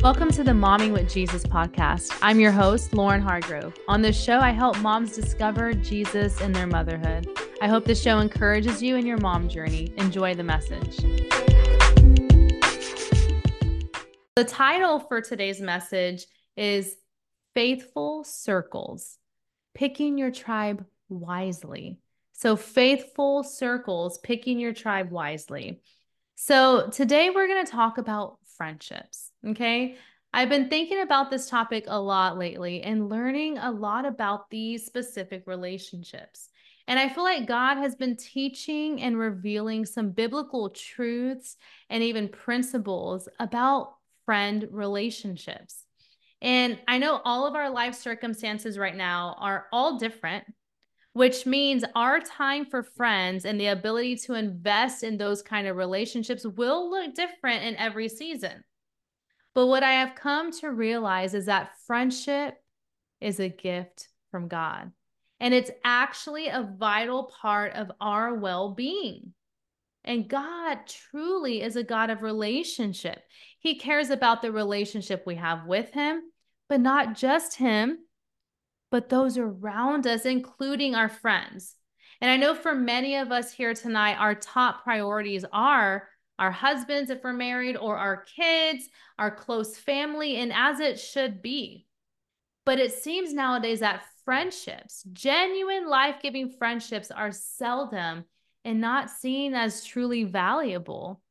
Welcome to the Momming with Jesus podcast. I'm your host, Lauren Hargrove. On this show, I help moms discover Jesus in their motherhood. I hope this show encourages you in your mom journey. Enjoy the message. The title for today's message is Faithful Circles Picking Your Tribe Wisely. So, faithful circles, picking your tribe wisely. So, today we're going to talk about friendships. Okay. I've been thinking about this topic a lot lately and learning a lot about these specific relationships. And I feel like God has been teaching and revealing some biblical truths and even principles about friend relationships. And I know all of our life circumstances right now are all different, which means our time for friends and the ability to invest in those kind of relationships will look different in every season. But what I have come to realize is that friendship is a gift from God. And it's actually a vital part of our well being. And God truly is a God of relationship. He cares about the relationship we have with Him, but not just Him, but those around us, including our friends. And I know for many of us here tonight, our top priorities are our husbands, if we're married, or our kids, our close family, and as it should be. But it seems nowadays that friendships, genuine life giving friendships, are seldom and not seen as truly valuable.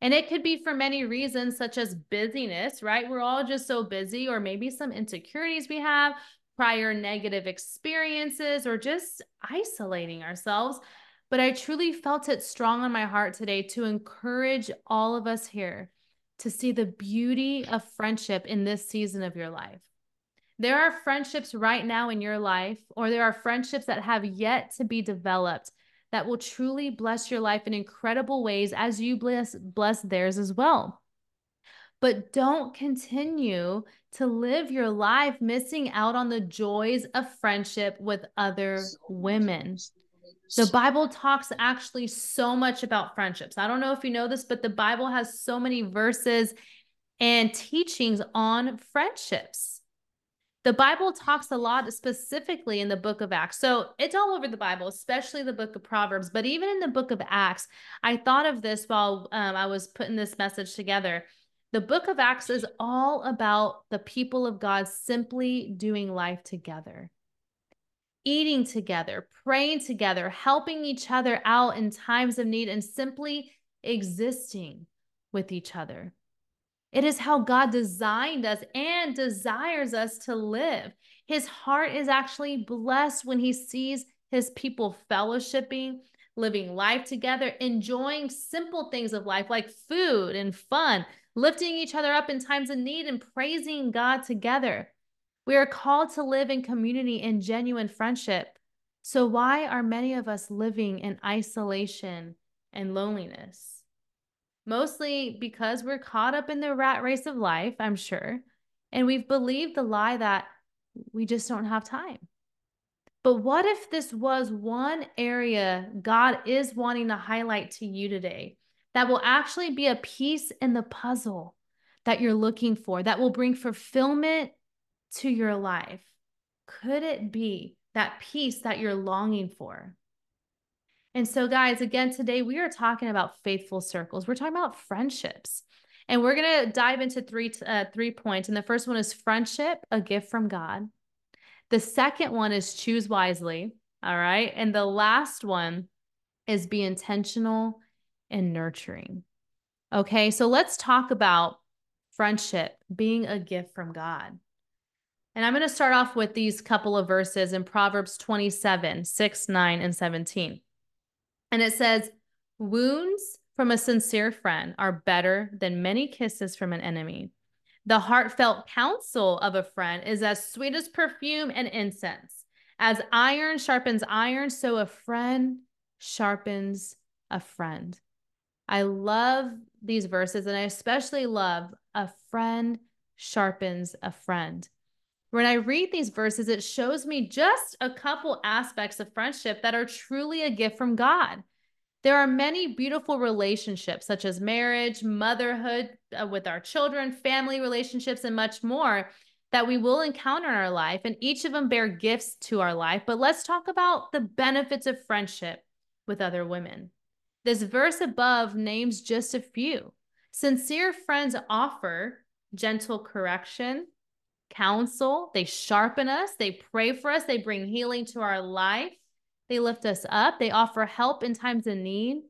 And it could be for many reasons, such as busyness, right? We're all just so busy, or maybe some insecurities we have, prior negative experiences, or just isolating ourselves. But I truly felt it strong on my heart today to encourage all of us here to see the beauty of friendship in this season of your life. There are friendships right now in your life, or there are friendships that have yet to be developed that will truly bless your life in incredible ways as you bless bless theirs as well. But don't continue to live your life missing out on the joys of friendship with other women. The Bible talks actually so much about friendships. I don't know if you know this, but the Bible has so many verses and teachings on friendships. The Bible talks a lot specifically in the book of Acts. So it's all over the Bible, especially the book of Proverbs. But even in the book of Acts, I thought of this while um, I was putting this message together. The book of Acts is all about the people of God simply doing life together eating together, praying together, helping each other out in times of need, and simply existing with each other. It is how God designed us and desires us to live. His heart is actually blessed when he sees his people fellowshipping, living life together, enjoying simple things of life like food and fun, lifting each other up in times of need, and praising God together. We are called to live in community and genuine friendship. So, why are many of us living in isolation and loneliness? Mostly because we're caught up in the rat race of life, I'm sure, and we've believed the lie that we just don't have time. But what if this was one area God is wanting to highlight to you today that will actually be a piece in the puzzle that you're looking for, that will bring fulfillment to your life? Could it be that peace that you're longing for? And so, guys, again, today we are talking about faithful circles. We're talking about friendships. And we're going to dive into three uh, three points. And the first one is friendship, a gift from God. The second one is choose wisely. All right. And the last one is be intentional and nurturing. Okay. So let's talk about friendship being a gift from God. And I'm going to start off with these couple of verses in Proverbs 27 6, 9, and 17. And it says, Wounds from a sincere friend are better than many kisses from an enemy. The heartfelt counsel of a friend is as sweet as perfume and incense. As iron sharpens iron, so a friend sharpens a friend. I love these verses, and I especially love a friend sharpens a friend when I read these verses, it shows me just a couple aspects of friendship that are truly a gift from God. There are many beautiful relationships, such as marriage, motherhood uh, with our children, family relationships, and much more that we will encounter in our life. And each of them bear gifts to our life. But let's talk about the benefits of friendship with other women. This verse above names just a few. Sincere friends offer gentle correction, counsel, they sharpen us, they pray for us, they bring healing to our life, they lift us up, they offer help in times of need,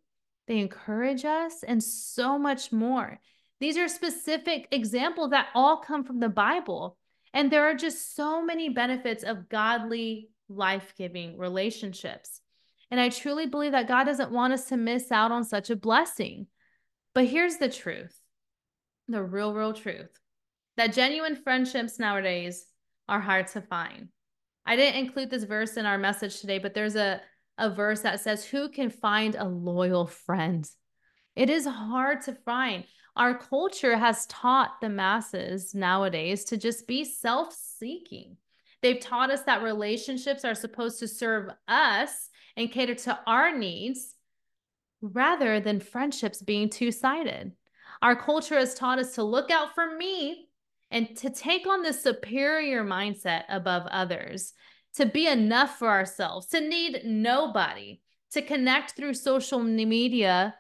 they encourage us, and so much more. These are specific examples that all come from the Bible. And there are just so many benefits of godly, life giving relationships. And I truly believe that God doesn't want us to miss out on such a blessing. But here's the truth the real, real truth that genuine friendships nowadays are hard to find. I didn't include this verse in our message today, but there's a, a verse that says, Who can find a loyal friend? It is hard to find. Our culture has taught the masses nowadays to just be self seeking. They've taught us that relationships are supposed to serve us and cater to our needs rather than friendships being two sided. Our culture has taught us to look out for me and to take on the superior mindset above others, to be enough for ourselves, to need nobody, to connect through social media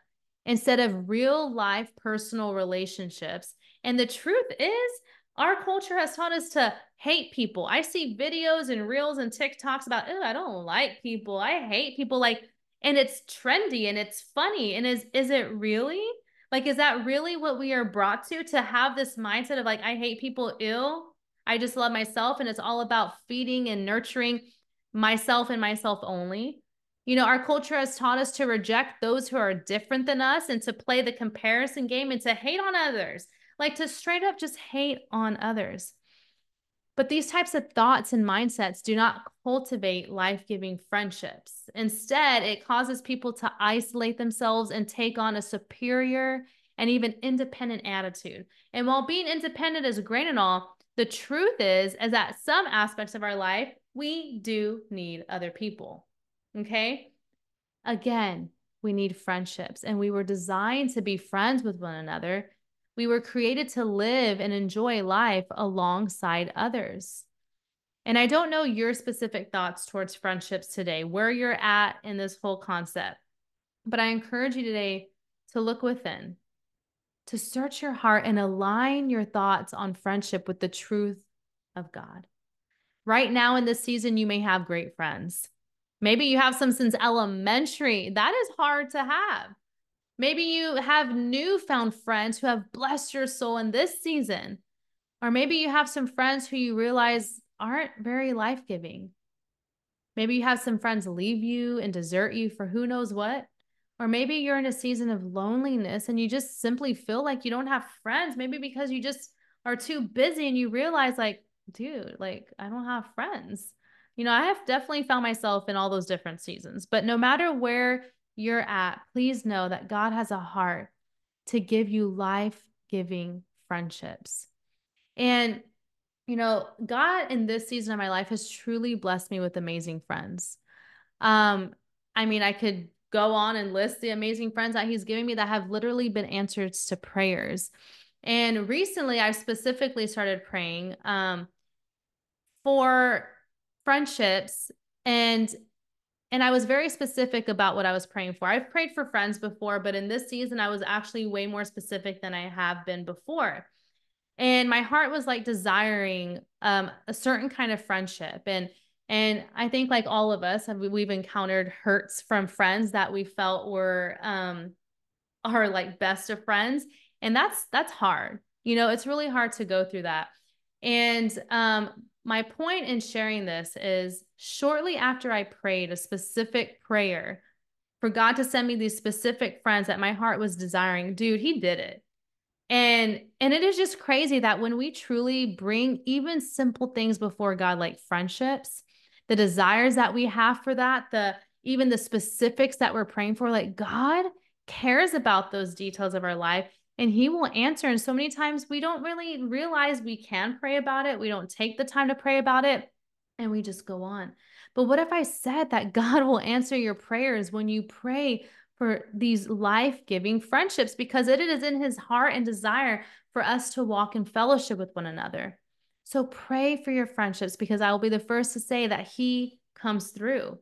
instead of real life personal relationships. And the truth is, our culture has taught us to hate people. I see videos and reels and TikToks about, oh, I don't like people. I hate people. Like, and it's trendy and it's funny. And is is it really? Like, is that really what we are brought to? To have this mindset of like, I hate people ill. I just love myself. And it's all about feeding and nurturing myself and myself only. You know, our culture has taught us to reject those who are different than us and to play the comparison game and to hate on others, like to straight up just hate on others. But these types of thoughts and mindsets do not cultivate life giving friendships. Instead, it causes people to isolate themselves and take on a superior and even independent attitude. And while being independent is great and all, the truth is, is that some aspects of our life, we do need other people. Okay. Again, we need friendships, and we were designed to be friends with one another we were created to live and enjoy life alongside others. And I don't know your specific thoughts towards friendships today, where you're at in this whole concept, but I encourage you today to look within, to search your heart and align your thoughts on friendship with the truth of God. Right now in this season, you may have great friends. Maybe you have some since elementary. That is hard to have. Maybe you have newfound friends who have blessed your soul in this season. Or maybe you have some friends who you realize aren't very life giving. Maybe you have some friends leave you and desert you for who knows what. Or maybe you're in a season of loneliness and you just simply feel like you don't have friends. Maybe because you just are too busy and you realize, like, dude, like, I don't have friends. You know, I have definitely found myself in all those different seasons. But no matter where you're at, please know that God has a heart to give you life giving friendships. And, you know, God in this season of my life has truly blessed me with amazing friends. Um, I mean, I could go on and list the amazing friends that He's giving me that have literally been answers to prayers. And recently, I specifically started praying um, for friendships and and I was very specific about what I was praying for. I've prayed for friends before, but in this season, I was actually way more specific than I have been before. And my heart was like desiring um, a certain kind of friendship. And and I think like all of us, we've encountered hurts from friends that we felt were um, our like best of friends, and that's that's hard. You know, it's really hard to go through that. And um, my point in sharing this is shortly after I prayed a specific prayer for God to send me these specific friends that my heart was desiring, dude, he did it. And and it is just crazy that when we truly bring even simple things before God like friendships, the desires that we have for that, the even the specifics that we're praying for, like God cares about those details of our life and he will answer. And so many times we don't really realize we can pray about it. We don't take the time to pray about it and we just go on. But what if I said that God will answer your prayers when you pray for these life giving friendships because it is in his heart and desire for us to walk in fellowship with one another. So pray for your friendships because I will be the first to say that he comes through.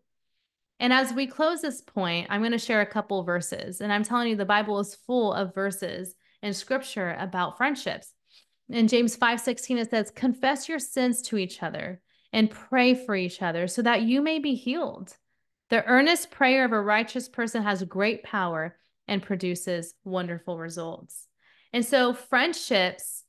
And as we close this point, I'm going to share a couple verses. And I'm telling you, the Bible is full of verses in scripture about friendships. In James 5 16, it says, Confess your sins to each other and pray for each other so that you may be healed. The earnest prayer of a righteous person has great power and produces wonderful results. And so, friendships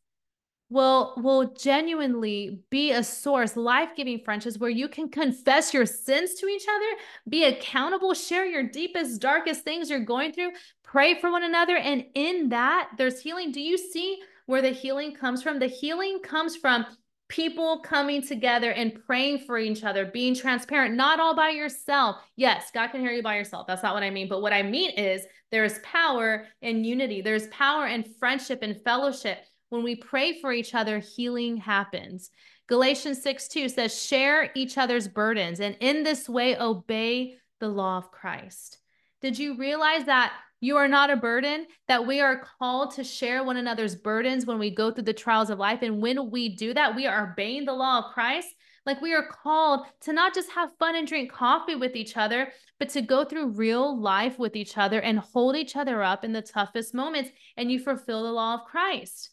will will genuinely be a source life-giving friendships where you can confess your sins to each other be accountable share your deepest darkest things you're going through pray for one another and in that there's healing. Do you see where the healing comes from? The healing comes from people coming together and praying for each other being transparent not all by yourself. Yes god can hear you by yourself. That's not what i mean. But what i mean is there's power in unity. There's power in friendship and fellowship when we pray for each other, healing happens. Galatians 6 2 says, Share each other's burdens, and in this way, obey the law of Christ. Did you realize that you are not a burden, that we are called to share one another's burdens when we go through the trials of life? And when we do that, we are obeying the law of Christ. Like we are called to not just have fun and drink coffee with each other, but to go through real life with each other and hold each other up in the toughest moments. And you fulfill the law of Christ.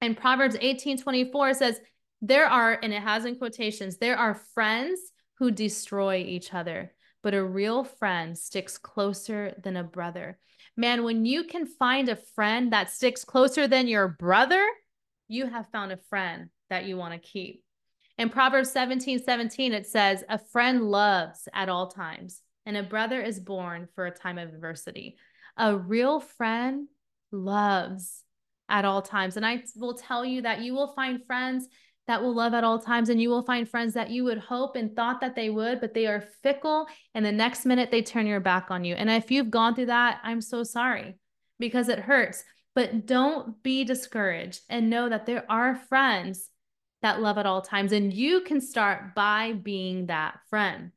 And Proverbs 18 24 says, There are, and it has in quotations, there are friends who destroy each other, but a real friend sticks closer than a brother. Man, when you can find a friend that sticks closer than your brother, you have found a friend that you want to keep. In Proverbs 17 17, it says, A friend loves at all times, and a brother is born for a time of adversity. A real friend loves at all times. And I will tell you that you will find friends that will love at all times, and you will find friends that you would hope and thought that they would, but they are fickle. And the next minute they turn your back on you. And if you've gone through that, I'm so sorry because it hurts. But don't be discouraged and know that there are friends that love at all times. And you can start by being that friend.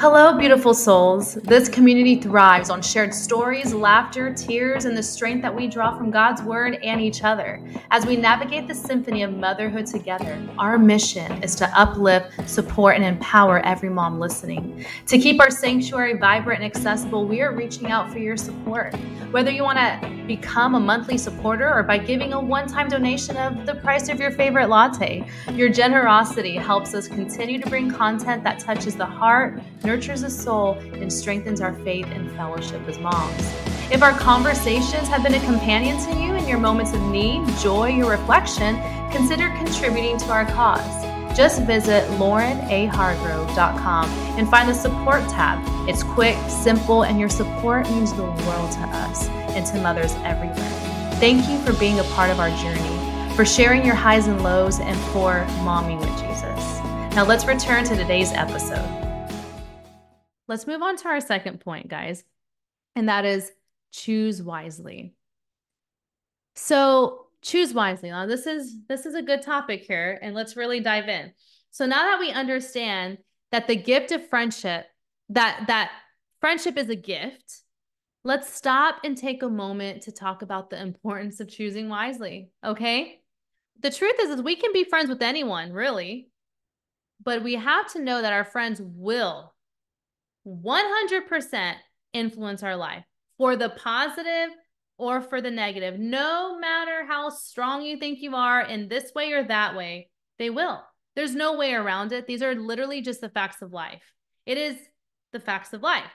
Hello, beautiful souls. This community thrives on shared stories, laughter, tears, and the strength that we draw from God's Word and each other. As we navigate the symphony of motherhood together, our mission is to uplift, support, and empower every mom listening. To keep our sanctuary vibrant and accessible, we are reaching out for your support. Whether you want to become a monthly supporter or by giving a one time donation of the price of your favorite latte, your generosity helps us continue to bring content that touches the heart nurtures the soul, and strengthens our faith and fellowship as moms. If our conversations have been a companion to you in your moments of need, joy, or reflection, consider contributing to our cause. Just visit laurenahargrove.com and find the support tab. It's quick, simple, and your support means the world to us and to mothers everywhere. Thank you for being a part of our journey, for sharing your highs and lows, and for momming with Jesus. Now let's return to today's episode. Let's move on to our second point, guys, and that is choose wisely. So, choose wisely. Now, this is this is a good topic here, and let's really dive in. So, now that we understand that the gift of friendship, that that friendship is a gift, let's stop and take a moment to talk about the importance of choosing wisely, okay? The truth is is we can be friends with anyone, really. But we have to know that our friends will 100% influence our life for the positive or for the negative. No matter how strong you think you are in this way or that way, they will. There's no way around it. These are literally just the facts of life. It is the facts of life.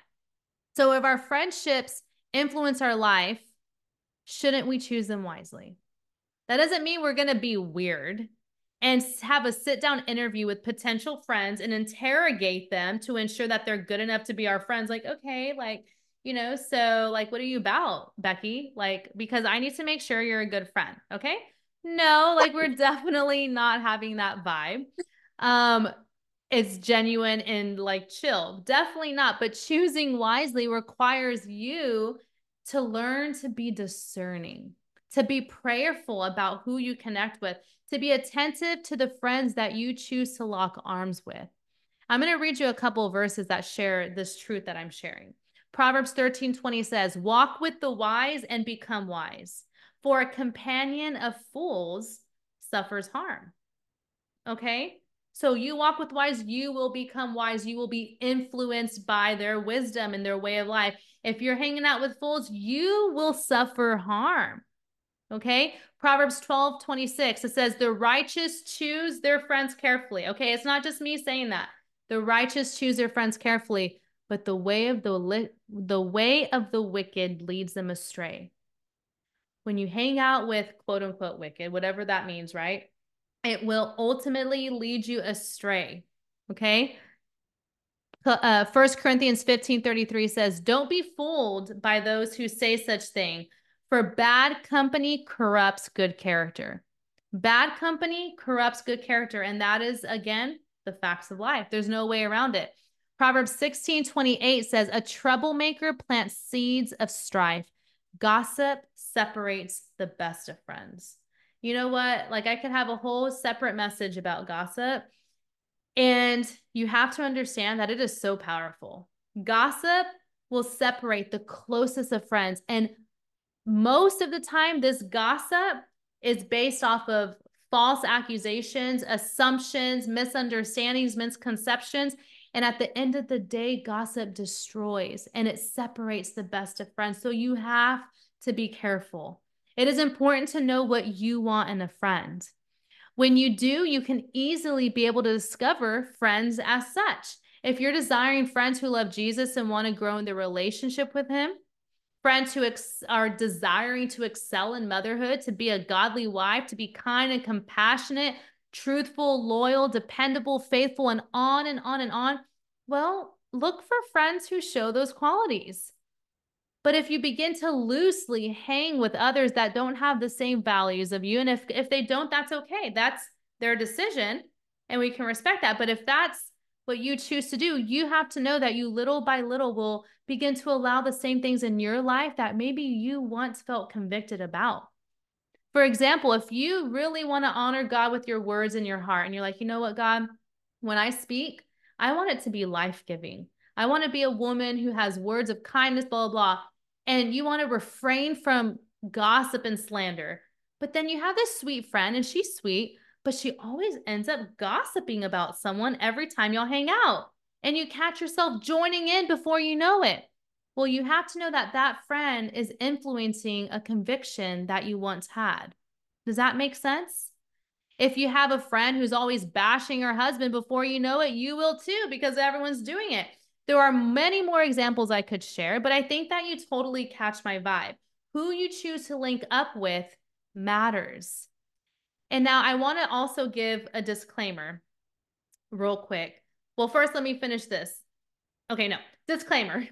So if our friendships influence our life, shouldn't we choose them wisely? That doesn't mean we're going to be weird and have a sit down interview with potential friends and interrogate them to ensure that they're good enough to be our friends. Like, okay, like, you know, so like, what are you about, Becky? Like, because I need to make sure you're a good friend. Okay. No, like, we're definitely not having that vibe. Um, it's genuine and like chill. Definitely not. But choosing wisely requires you to learn to be discerning, to be prayerful about who you connect with to be attentive to the friends that you choose to lock arms with. I'm going to read you a couple verses that share this truth that I'm sharing. Proverbs 13 20 says, Walk with the wise and become wise, for a companion of fools suffers harm. Okay. So you walk with wise, you will become wise. You will be influenced by their wisdom and their way of life. If you're hanging out with fools, you will suffer harm. Okay. Proverbs 12, 26, it says, The righteous choose their friends carefully. Okay. It's not just me saying that. The righteous choose their friends carefully, but the way of the the way of the wicked leads them astray. When you hang out with quote unquote wicked, whatever that means, right? it will ultimately lead you astray. Okay. Uh, 1 Corinthians 15 33 says, Don't be fooled by those who say such thing, for bad company corrupts good character. Bad company corrupts good character. And that is, again, the facts of life. There's no way around it. Proverbs 16 28 says, A troublemaker plants seeds of strife. Gossip separates the best of friends you know what? Like I could have a whole separate message about gossip. And you have to understand that it is so powerful. Gossip will separate the closest of friends. And most of the time, this gossip is based off of false accusations, assumptions, misunderstandings, misconceptions. And at the end of the day, gossip destroys and it separates the best of friends. So you have to be careful. It is important to know what you want in a friend. When you do, you can easily be able to discover friends as such. If you're desiring friends who love Jesus and want to grow in their relationship with Him, friends who ex- are desiring to excel in motherhood, to be a godly wife, to be kind and compassionate, truthful, loyal, dependable, faithful, and on and on and on, well, look for friends who show those qualities. But if you begin to loosely hang with others that don't have the same values of you, and if if they don't, that's okay. That's their decision, and we can respect that. But if that's what you choose to do, you have to know that you little by little will begin to allow the same things in your life that maybe you once felt convicted about. For example, if you really want to honor God with your words in your heart, and you're like, you know what, God, when I speak, I want it to be life giving. I want to be a woman who has words of kindness, blah, blah, blah and you want to refrain from gossip and slander. But then you have this sweet friend and she's sweet, but she always ends up gossiping about someone every time y'all hang out. And you catch yourself joining in before you know it. Well, you have to know that that friend is influencing a conviction that you once had. Does that make sense? If you have a friend who's always bashing her husband before you know it, you will too because everyone's doing it. There are many more examples I could share, but I think that you totally catch my vibe. Who you choose to link up with matters. And now I want to also give a disclaimer real quick. Well, first, let me finish this. Okay, no, disclaimer.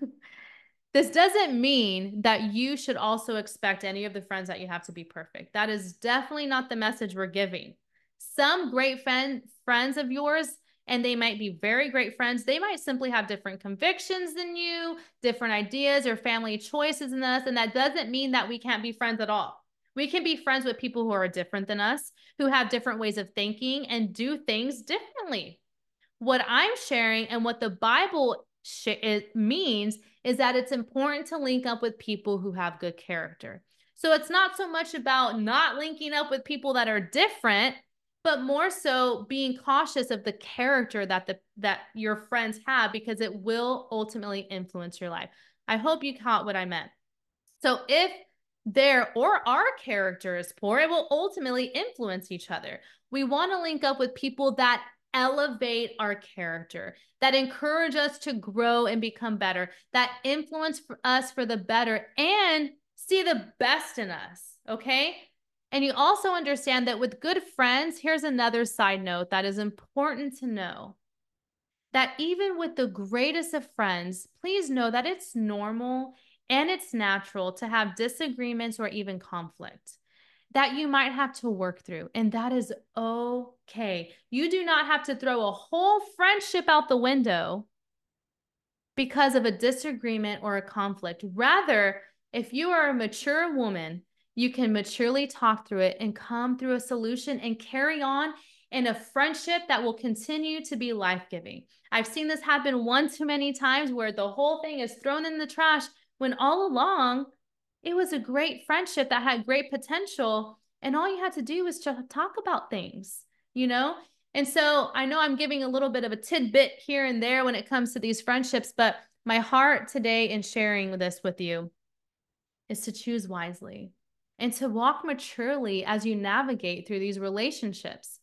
this doesn't mean that you should also expect any of the friends that you have to be perfect. That is definitely not the message we're giving. Some great friend, friends of yours and they might be very great friends. They might simply have different convictions than you, different ideas or family choices than us. And that doesn't mean that we can't be friends at all. We can be friends with people who are different than us, who have different ways of thinking and do things differently. What I'm sharing and what the Bible sh- it means is that it's important to link up with people who have good character. So it's not so much about not linking up with people that are different but more so being cautious of the character that the that your friends have because it will ultimately influence your life. I hope you caught what I meant. So if their or our character is poor, it will ultimately influence each other. We want to link up with people that elevate our character, that encourage us to grow and become better, that influence us for the better and see the best in us. Okay. And you also understand that with good friends, here's another side note that is important to know that even with the greatest of friends, please know that it's normal and it's natural to have disagreements or even conflict that you might have to work through. And that is okay. You do not have to throw a whole friendship out the window because of a disagreement or a conflict. Rather, if you are a mature woman you can maturely talk through it and come through a solution and carry on in a friendship that will continue to be life giving. I've seen this happen one too many times where the whole thing is thrown in the trash when all along it was a great friendship that had great potential. And all you had to do was to talk about things, you know? And so I know I'm giving a little bit of a tidbit here and there when it comes to these friendships, but my heart today in sharing this with you is to choose wisely and to walk maturely as you navigate through these relationships.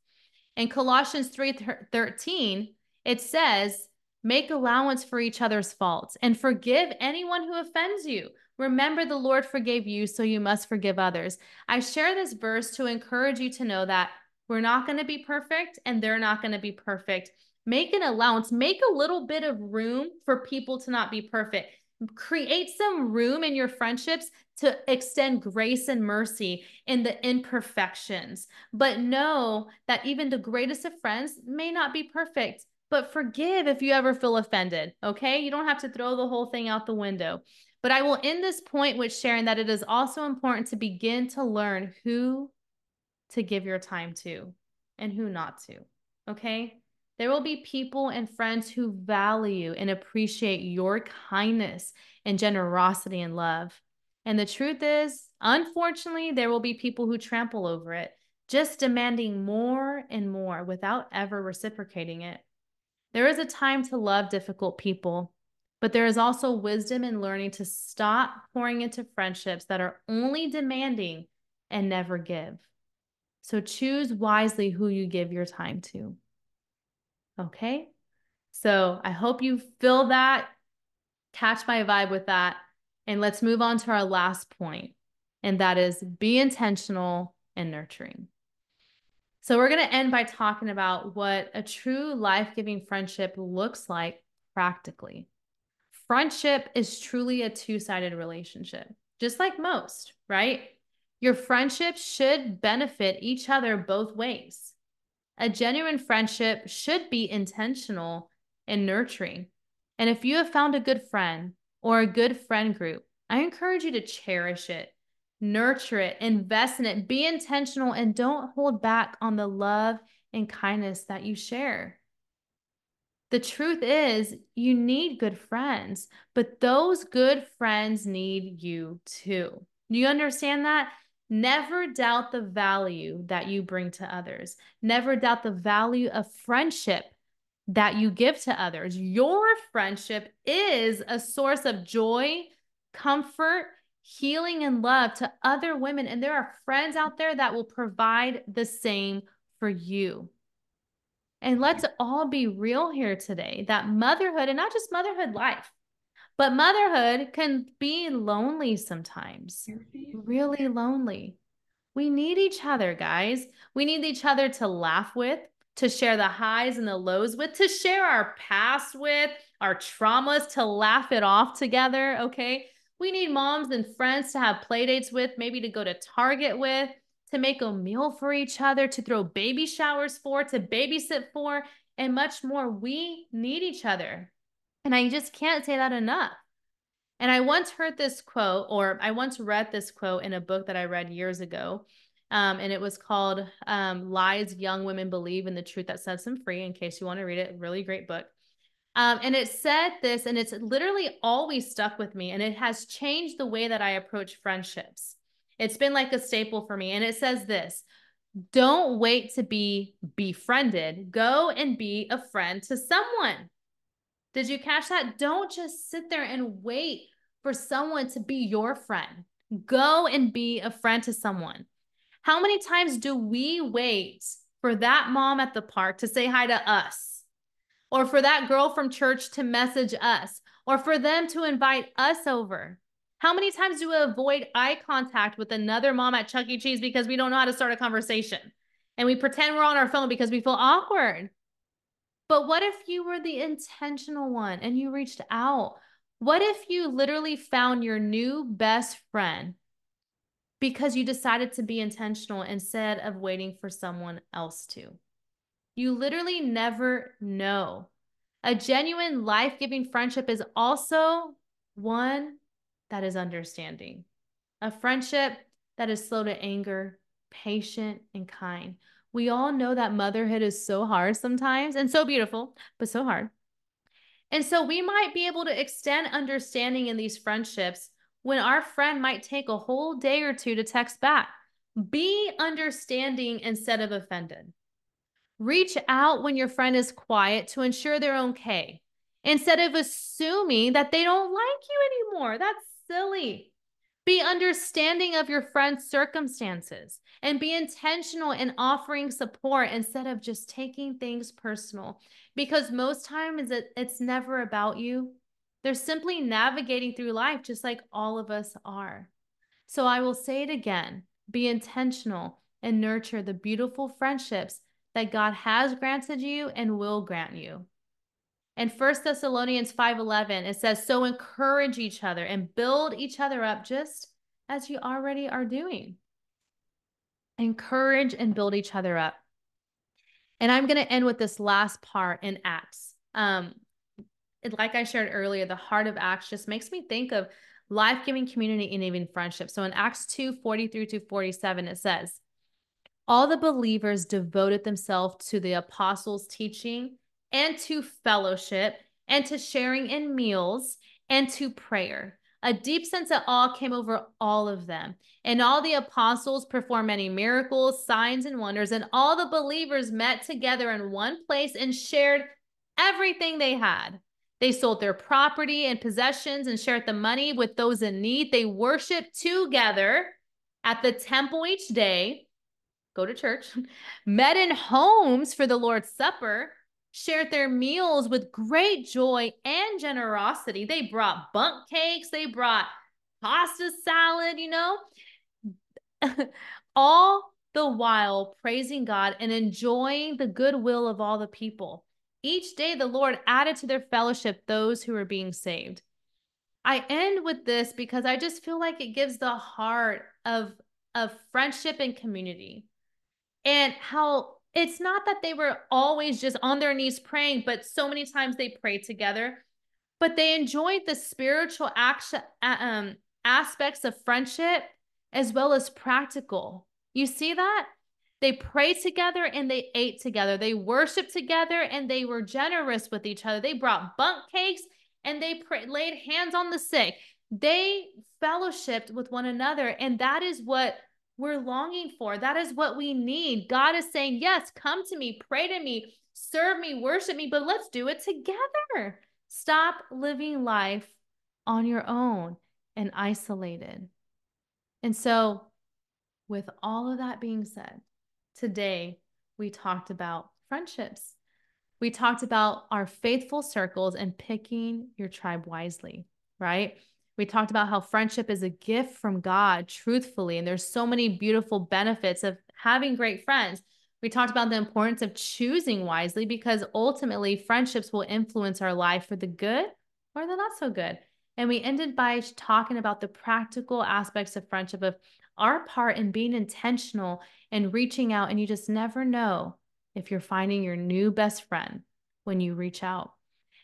In Colossians 3:13, it says, "Make allowance for each other's faults and forgive anyone who offends you. Remember the Lord forgave you, so you must forgive others." I share this verse to encourage you to know that we're not going to be perfect and they're not going to be perfect. Make an allowance, make a little bit of room for people to not be perfect create some room in your friendships to extend grace and mercy in the imperfections. But know that even the greatest of friends may not be perfect, but forgive if you ever feel offended. Okay. You don't have to throw the whole thing out the window. But I will end this point with sharing that it is also important to begin to learn who to give your time to and who not to. Okay. There will be people and friends who value and appreciate your kindness and generosity and love. And the truth is, unfortunately, there will be people who trample over it, just demanding more and more without ever reciprocating it. There is a time to love difficult people, but there is also wisdom in learning to stop pouring into friendships that are only demanding and never give. So choose wisely who you give your time to. Okay. So I hope you feel that, catch my vibe with that. And let's move on to our last point, and that is be intentional and nurturing. So we're going to end by talking about what a true life giving friendship looks like practically. Friendship is truly a two sided relationship, just like most, right? Your friendship should benefit each other both ways. A genuine friendship should be intentional and nurturing. And if you have found a good friend or a good friend group, I encourage you to cherish it, nurture it, invest in it, be intentional, and don't hold back on the love and kindness that you share. The truth is, you need good friends, but those good friends need you too. Do you understand that? Never doubt the value that you bring to others. Never doubt the value of friendship that you give to others. Your friendship is a source of joy, comfort, healing, and love to other women. And there are friends out there that will provide the same for you. And let's all be real here today that motherhood, and not just motherhood life, but motherhood can be lonely sometimes, really lonely. We need each other, guys. We need each other to laugh with, to share the highs and the lows with, to share our past with, our traumas, to laugh it off together. Okay. We need moms and friends to have play dates with, maybe to go to Target with, to make a meal for each other, to throw baby showers for, to babysit for, and much more. We need each other. And I just can't say that enough. And I once heard this quote, or I once read this quote in a book that I read years ago. Um, and it was called um, Lies Young Women Believe and the Truth That Sets Them Free, in case you want to read it. Really great book. Um, and it said this, and it's literally always stuck with me, and it has changed the way that I approach friendships. It's been like a staple for me. And it says this don't wait to be befriended, go and be a friend to someone. Did you catch that? Don't just sit there and wait for someone to be your friend. Go and be a friend to someone. How many times do we wait for that mom at the park to say hi to us? Or for that girl from church to message us? Or for them to invite us over? How many times do we avoid eye contact with another mom at Chuck E. Cheese because we don't know how to start a conversation? And we pretend we're on our phone because we feel awkward. But what if you were the intentional one and you reached out? What if you literally found your new best friend because you decided to be intentional instead of waiting for someone else to? You literally never know. A genuine life giving friendship is also one that is understanding, a friendship that is slow to anger, patient, and kind We all know that motherhood is so hard sometimes and so beautiful, but so hard. And so we might be able to extend understanding in these friendships when our friend might take a whole day or two to text back. Be understanding instead of offended. Reach out when your friend is quiet to ensure they're okay instead of assuming that they don't like you anymore. That's silly. Be understanding of your friend's circumstances and be intentional in offering support instead of just taking things personal. Because most times it, it's never about you. They're simply navigating through life just like all of us are. So I will say it again be intentional and nurture the beautiful friendships that God has granted you and will grant you. In 1 Thessalonians 5:11 it says so encourage each other and build each other up just as you already are doing. Encourage and build each other up. And I'm going to end with this last part in Acts. Um, like I shared earlier, the heart of Acts just makes me think of life giving community and even friendship. So in Acts 2 43 to 47, it says, All the believers devoted themselves to the apostles' teaching and to fellowship and to sharing in meals and to prayer. A deep sense of awe came over all of them. And all the apostles performed many miracles, signs, and wonders. And all the believers met together in one place and shared everything they had. They sold their property and possessions and shared the money with those in need. They worshiped together at the temple each day, go to church, met in homes for the Lord's Supper shared their meals with great joy and generosity. They brought bundt cakes, they brought pasta salad, you know, all the while praising God and enjoying the goodwill of all the people. Each day, the Lord added to their fellowship those who were being saved. I end with this because I just feel like it gives the heart of, of friendship and community and how it's not that they were always just on their knees praying, but so many times they prayed together. But they enjoyed the spiritual action, um, aspects of friendship as well as practical. You see that? They prayed together and they ate together. They worshiped together and they were generous with each other. They brought bundt cakes and they pray- laid hands on the sick. They fellowshipped with one another. And that is what we're longing for. That is what we need. God is saying, Yes, come to me, pray to me, serve me, worship me, but let's do it together. Stop living life on your own and isolated. And so, with all of that being said, today we talked about friendships. We talked about our faithful circles and picking your tribe wisely, right? We talked about how friendship is a gift from God, truthfully, and there's so many beautiful benefits of having great friends. We talked about the importance of choosing wisely because ultimately friendships will influence our life for the good or the not so good. And we ended by talking about the practical aspects of friendship of our part in being intentional and reaching out. And you just never know if you're finding your new best friend when you reach out.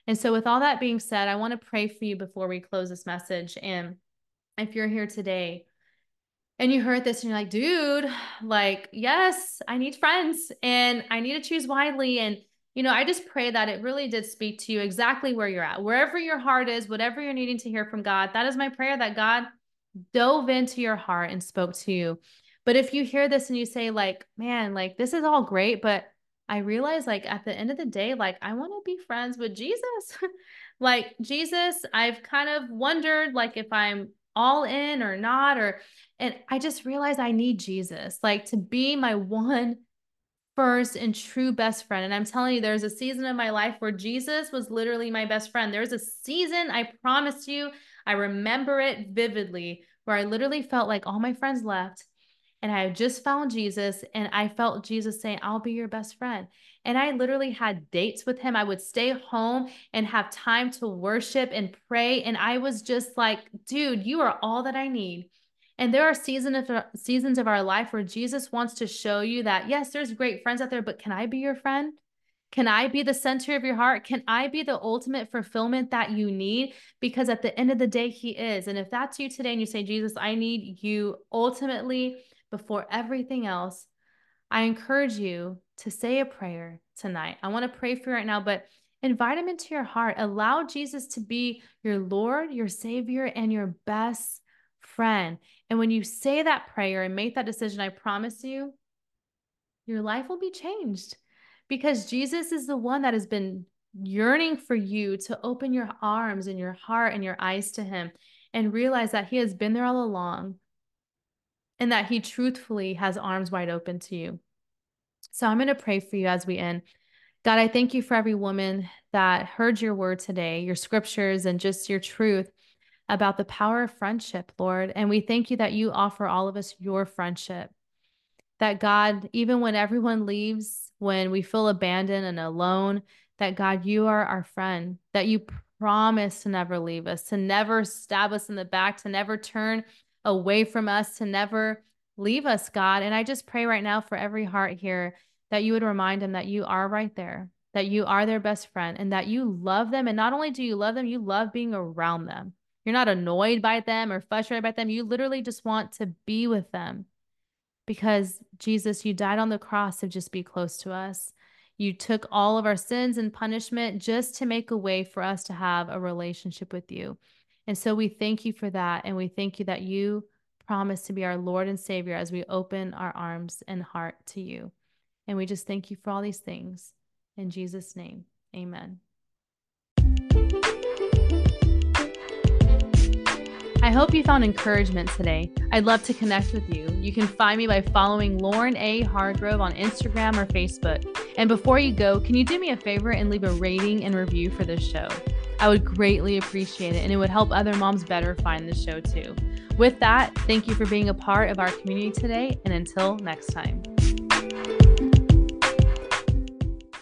And so, with all that being said, I want to pray for you before we close this message. And if you're here today and you heard this and you're like, dude, like, yes, I need friends and I need to choose widely. And, you know, I just pray that it really did speak to you exactly where you're at, wherever your heart is, whatever you're needing to hear from God. That is my prayer that God dove into your heart and spoke to you. But if you hear this and you say, like, man, like, this is all great, but I realized like at the end of the day, like I want to be friends with Jesus. like Jesus, I've kind of wondered like if I'm all in or not, or and I just realized I need Jesus, like to be my one first and true best friend. And I'm telling you, there's a season of my life where Jesus was literally my best friend. There's a season, I promise you, I remember it vividly, where I literally felt like all my friends left and I just found Jesus and I felt Jesus saying, I'll be your best friend. And I literally had dates with him. I would stay home and have time to worship and pray. And I was just like, dude, you are all that I need. And there are seasons of uh, seasons of our life where Jesus wants to show you that yes, there's great friends out there, but can I be your friend? Can I be the center of your heart? Can I be the ultimate fulfillment that you need? Because at the end of the day, He is. And if that's you today and you say, Jesus, I need you ultimately before everything else, I encourage you to say a prayer tonight. I want to pray for you right now, but invite him into your heart. Allow Jesus to be your Lord, your Savior, and your best friend. And when you say that prayer and make that decision, I promise you, your life will be changed because Jesus is the one that has been yearning for you to open your arms and your heart and your eyes to him and realize that he has been there all along and that he truthfully has arms wide open to you. So I'm going to pray for you as we end. God, I thank you for every woman that heard your word today, your scriptures, and just your truth about the power of friendship, Lord. And we thank you that you offer all of us your friendship. That God, even when everyone leaves, when we feel abandoned and alone, that God, you are our friend, that you promise to never leave us, to never stab us in the back, to never turn away from us, to never leave us, God. And I just pray right now for every heart here that you would remind them that you are right there, that you are their best friend, and that you love them. And not only do you love them, you love being around them. You're not annoyed by them or frustrated by them. You literally just want to be with them because Jesus, you died on the cross to just be close to us. You took all of our sins and punishment just to make a way for us to have a relationship with you. And so we thank you for that. And we thank you that you promise to be our Lord and Savior as we open our arms and heart to you. And we just thank you for all these things. In Jesus' name, amen. I hope you found encouragement today. I'd love to connect with you. You can find me by following Lauren A. Hargrove on Instagram or Facebook. And before you go, can you do me a favor and leave a rating and review for this show? I would greatly appreciate it, and it would help other moms better find the show too. With that, thank you for being a part of our community today, and until next time.